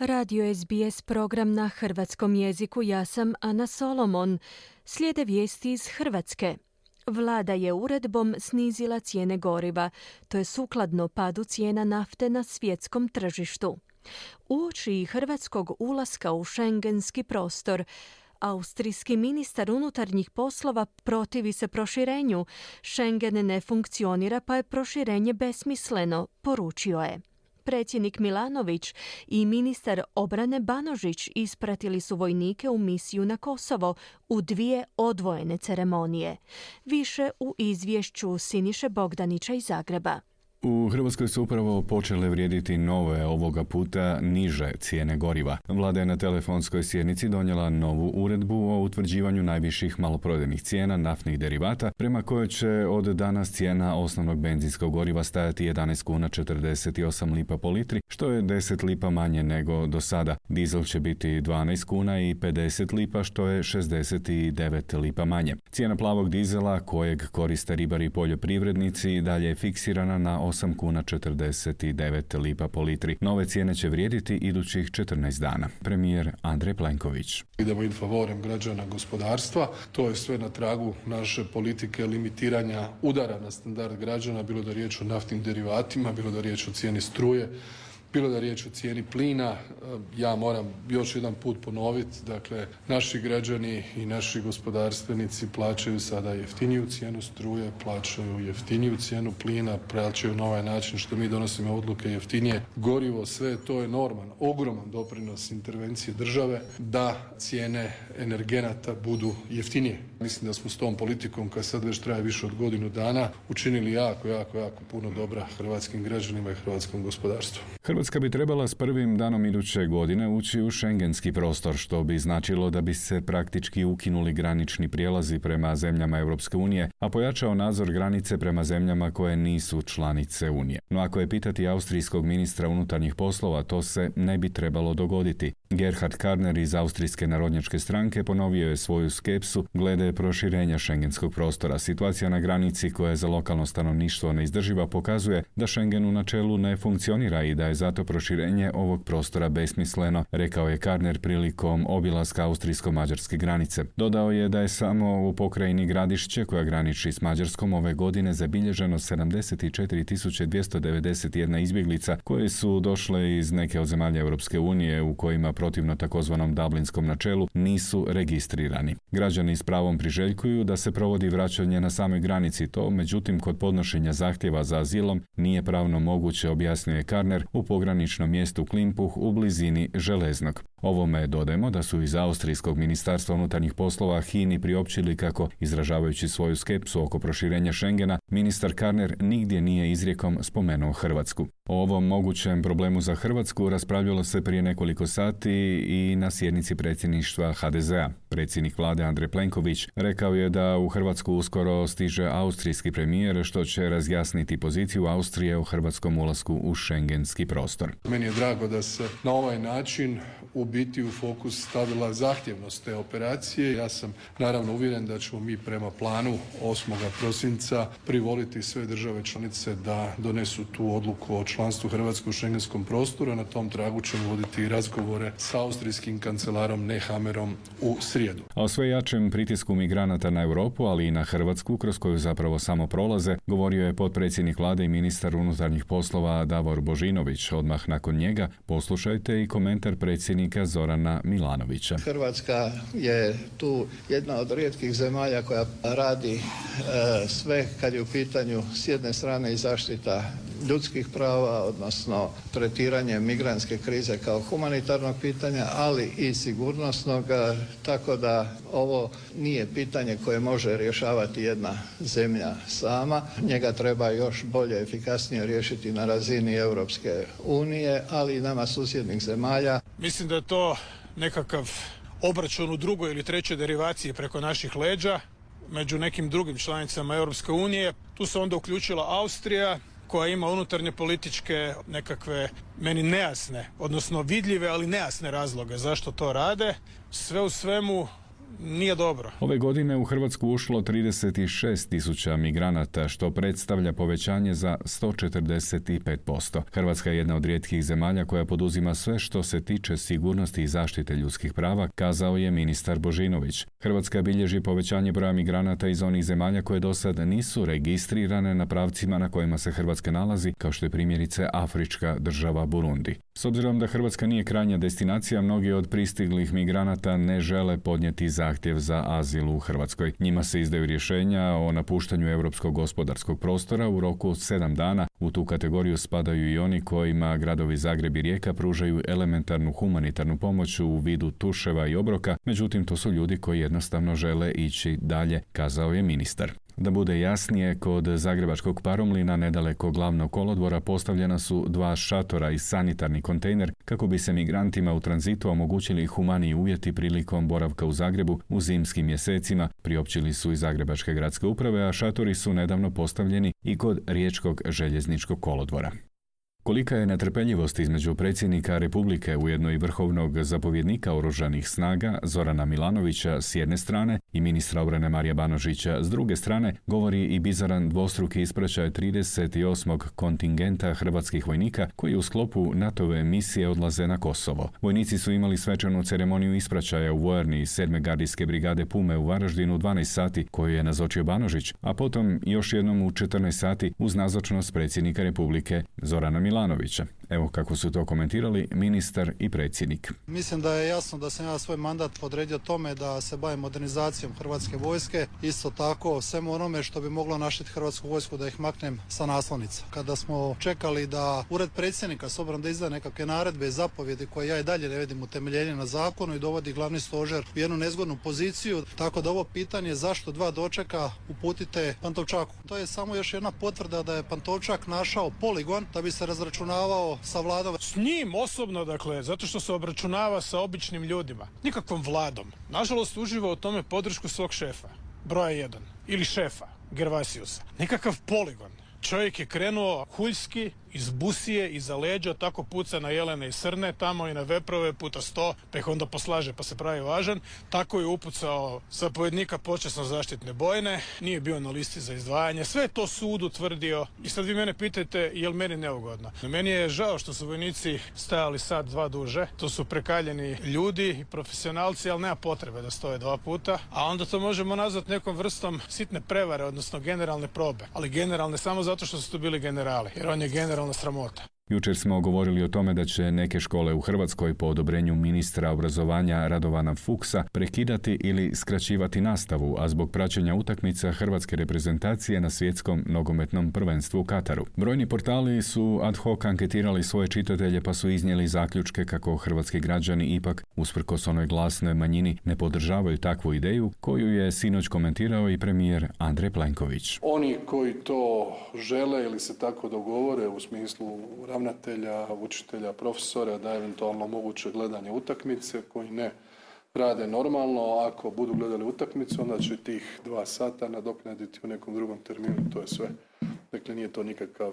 Radio SBS program na hrvatskom jeziku ja sam Ana Solomon. Slijede vijesti iz Hrvatske. Vlada je uredbom snizila cijene goriva, to je sukladno padu cijena nafte na svjetskom tržištu. Uoči hrvatskog ulaska u šengenski prostor, Austrijski ministar unutarnjih poslova protivi se proširenju. Schengen ne funkcionira pa je proširenje besmisleno, poručio je. Predsjednik Milanović i ministar obrane Banožić ispratili su vojnike u misiju na Kosovo u dvije odvojene ceremonije. Više u izvješću Siniše Bogdanića iz Zagreba. U Hrvatskoj su upravo počele vrijediti nove ovoga puta niže cijene goriva. Vlada je na telefonskoj sjednici donijela novu uredbu o utvrđivanju najviših maloprodajnih cijena naftnih derivata, prema kojoj će od danas cijena osnovnog benzinskog goriva stajati 11 kuna 48 lipa po litri, što je 10 lipa manje nego do sada. Dizel će biti 12 kuna i 50 lipa, što je 69 lipa manje. Cijena plavog dizela, kojeg koriste ribari i poljoprivrednici, dalje je fiksirana na 8 kuna 49 lipa po litri. Nove cijene će vrijediti idućih 14 dana. Premijer Andrej Plenković. Idemo in favorem građana gospodarstva. To je sve na tragu naše politike limitiranja udara na standard građana, bilo da riječ o naftnim derivatima, bilo da riječ o cijeni struje, bilo da je riječ o cijeni plina, ja moram još jedan put ponoviti, dakle naši građani i naši gospodarstvenici plaćaju sada jeftiniju cijenu struje, plaćaju jeftiniju cijenu plina, plaćaju na ovaj način što mi donosimo odluke jeftinije gorivo, sve to je norman, ogroman doprinos intervencije države da cijene energenata budu jeftinije. Mislim da smo s tom politikom koja sad već traje više od godinu dana učinili jako, jako, jako puno dobra hrvatskim građanima i hrvatskom gospodarstvu. Hrvatska bi trebala s prvim danom iduće godine ući u šengenski prostor, što bi značilo da bi se praktički ukinuli granični prijelazi prema zemljama Europske unije, a pojačao nadzor granice prema zemljama koje nisu članice Unije. No ako je pitati austrijskog ministra unutarnjih poslova, to se ne bi trebalo dogoditi. Gerhard Karner iz Austrijske narodnjačke stranke ponovio je svoju skepsu glede proširenja šengenskog prostora. Situacija na granici koja je za lokalno stanovništvo neizdrživa pokazuje da Schengen u načelu ne funkcionira i da je zato proširenje ovog prostora besmisleno, rekao je Karner prilikom obilaska austrijsko-mađarske granice. Dodao je da je samo u pokrajini Gradišće koja graniči s Mađarskom ove godine zabilježeno 74.291 izbjeglica koje su došle iz neke od zemalja Europske unije u kojima protivno takozvanom Dublinskom načelu nisu registrirani. Građani s pravom priželjkuju da se provodi vraćanje na samoj granici, to međutim kod podnošenja zahtjeva za azilom nije pravno moguće, objasnio je Karner u pograničnom mjestu Klimpuh u blizini Železnog. Ovome dodajemo da su iz Austrijskog ministarstva unutarnjih poslova Hini priopćili kako, izražavajući svoju skepsu oko proširenja Schengena, ministar Karner nigdje nije izrijekom spomenuo Hrvatsku. O ovom mogućem problemu za Hrvatsku raspravljalo se prije nekoliko sati i na sjednici predsjedništva HDZ-a. Predsjednik vlade Andrej Plenković rekao je da u Hrvatsku uskoro stiže austrijski premijer što će razjasniti poziciju Austrije u hrvatskom ulasku u šengenski prostor. Meni je drago da se na ovaj način u biti u fokus stavila zahtjevnost te operacije. Ja sam naravno uvjeren da ćemo mi prema planu 8. prosinca privoliti sve države članice da donesu tu odluku o članstvu Hrvatske u šengenskom prostoru. Na tom tragu ćemo voditi razgovore sa austrijskim kancelarom Nehamerom u srijedu. A o sve jačem pritisku migranata na Europu, ali i na Hrvatsku, kroz koju zapravo samo prolaze, govorio je potpredsjednik vlade i ministar unutarnjih poslova Davor Božinović. Odmah nakon njega poslušajte i komentar predsjednika Zorana Milanovića. Hrvatska je tu jedna od rijetkih zemalja koja radi e, sve kad je u pitanju s jedne strane i zaštita ljudskih prava, odnosno tretiranje migrantske krize kao humanitarnog pitanja, ali i sigurnosnog, tako da ovo nije pitanje koje može rješavati jedna zemlja sama. Njega treba još bolje, efikasnije riješiti na razini Europske unije, ali i nama susjednih zemalja. Mislim da je to nekakav obračun u drugoj ili trećoj derivaciji preko naših leđa među nekim drugim članicama Europske unije. Tu se onda uključila Austrija, koja ima unutarnje političke nekakve meni nejasne, odnosno vidljive ali nejasne razloge zašto to rade. Sve u svemu nije dobro. Ove godine u Hrvatsku ušlo 36 tisuća migranata, što predstavlja povećanje za 145%. Hrvatska je jedna od rijetkih zemalja koja poduzima sve što se tiče sigurnosti i zaštite ljudskih prava, kazao je ministar Božinović. Hrvatska bilježi povećanje broja migranata iz onih zemalja koje do sada nisu registrirane na pravcima na kojima se Hrvatska nalazi, kao što je primjerice Afrička država Burundi. S obzirom da Hrvatska nije krajnja destinacija, mnogi od pristiglih migranata ne žele podnijeti zahtjev za azil u Hrvatskoj. Njima se izdaju rješenja o napuštanju europskog gospodarskog prostora u roku sedam dana. U tu kategoriju spadaju i oni kojima gradovi Zagreb i Rijeka pružaju elementarnu humanitarnu pomoć u vidu tuševa i obroka, međutim to su ljudi koji jednostavno žele ići dalje, kazao je ministar. Da bude jasnije, kod Zagrebačkog paromlina nedaleko glavnog kolodvora postavljena su dva šatora i sanitarni kontejner kako bi se migrantima u tranzitu omogućili humaniji uvjeti prilikom boravka u Zagrebu u zimskim mjesecima, priopćili su i Zagrebačke gradske uprave, a šatori su nedavno postavljeni i kod Riječkog željezničkog kolodvora. Kolika je netrpeljivost između predsjednika Republike ujedno i vrhovnog zapovjednika oružanih snaga Zorana Milanovića s jedne strane i ministra obrane Marija Banožića s druge strane, govori i bizaran dvostruki ispraćaj 38. kontingenta hrvatskih vojnika koji u sklopu NATO-ve misije odlaze na Kosovo. Vojnici su imali svečanu ceremoniju ispraćaja u vojarni 7. gardijske brigade Pume u Varaždinu u 12 sati koju je nazočio Banožić, a potom još jednom u 14 sati uz nazočnost predsjednika Republike Zorana Milanovića. Milanovića. Evo kako su to komentirali ministar i predsjednik. Mislim da je jasno da sam ja svoj mandat podredio tome da se bavim modernizacijom Hrvatske vojske, isto tako svemu onome što bi moglo našiti Hrvatsku vojsku da ih maknem sa naslovnica. Kada smo čekali da ured predsjednika s obzirom da izda nekakve naredbe i zapovjedi koje ja i dalje ne vidim utemeljenje na zakonu i dovodi glavni stožer u jednu nezgodnu poziciju, tako da ovo pitanje zašto dva dočeka uputite Pantovčaku. To je samo još jedna potvrda da je Pantovčak našao poligon da bi se razračunavao sa vladom? S njim osobno, dakle, zato što se obračunava sa običnim ljudima. Nikakvom vladom. Nažalost, uživa u tome podršku svog šefa. Broja jedan. Ili šefa. Gervasiusa. Nikakav poligon. Čovjek je krenuo huljski, iz busije, iza leđa, tako puca na jelene i srne, tamo i na veprove puta sto, pa ih onda poslaže pa se pravi važan. Tako je upucao zapovjednika počasno zaštitne bojne, nije bio na listi za izdvajanje, sve je to sud utvrdio. I sad vi mene pitajte je li meni neugodno. Meni je žao što su vojnici stajali sad dva duže, to su prekaljeni ljudi i profesionalci, ali nema potrebe da stoje dva puta, a onda to možemo nazvati nekom vrstom sitne prevare, odnosno generalne probe, ali generalne samo zato što su to bili generali, jer on je general era nostra stramotta. Jučer smo govorili o tome da će neke škole u Hrvatskoj po odobrenju ministra obrazovanja Radovana Fuksa prekidati ili skraćivati nastavu, a zbog praćenja utakmica hrvatske reprezentacije na svjetskom nogometnom prvenstvu u Kataru. Brojni portali su ad hoc anketirali svoje čitatelje pa su iznijeli zaključke kako hrvatski građani ipak, usprkos onoj glasnoj manjini, ne podržavaju takvu ideju koju je sinoć komentirao i premijer Andrej Plenković. Oni koji to žele ili se tako dogovore u smislu ravnatelja, učitelja, profesora da eventualno moguće gledanje utakmice koji ne rade normalno. Ako budu gledali utakmicu onda će tih dva sata nadoknaditi u nekom drugom terminu. To je sve. Dakle, nije to nikakav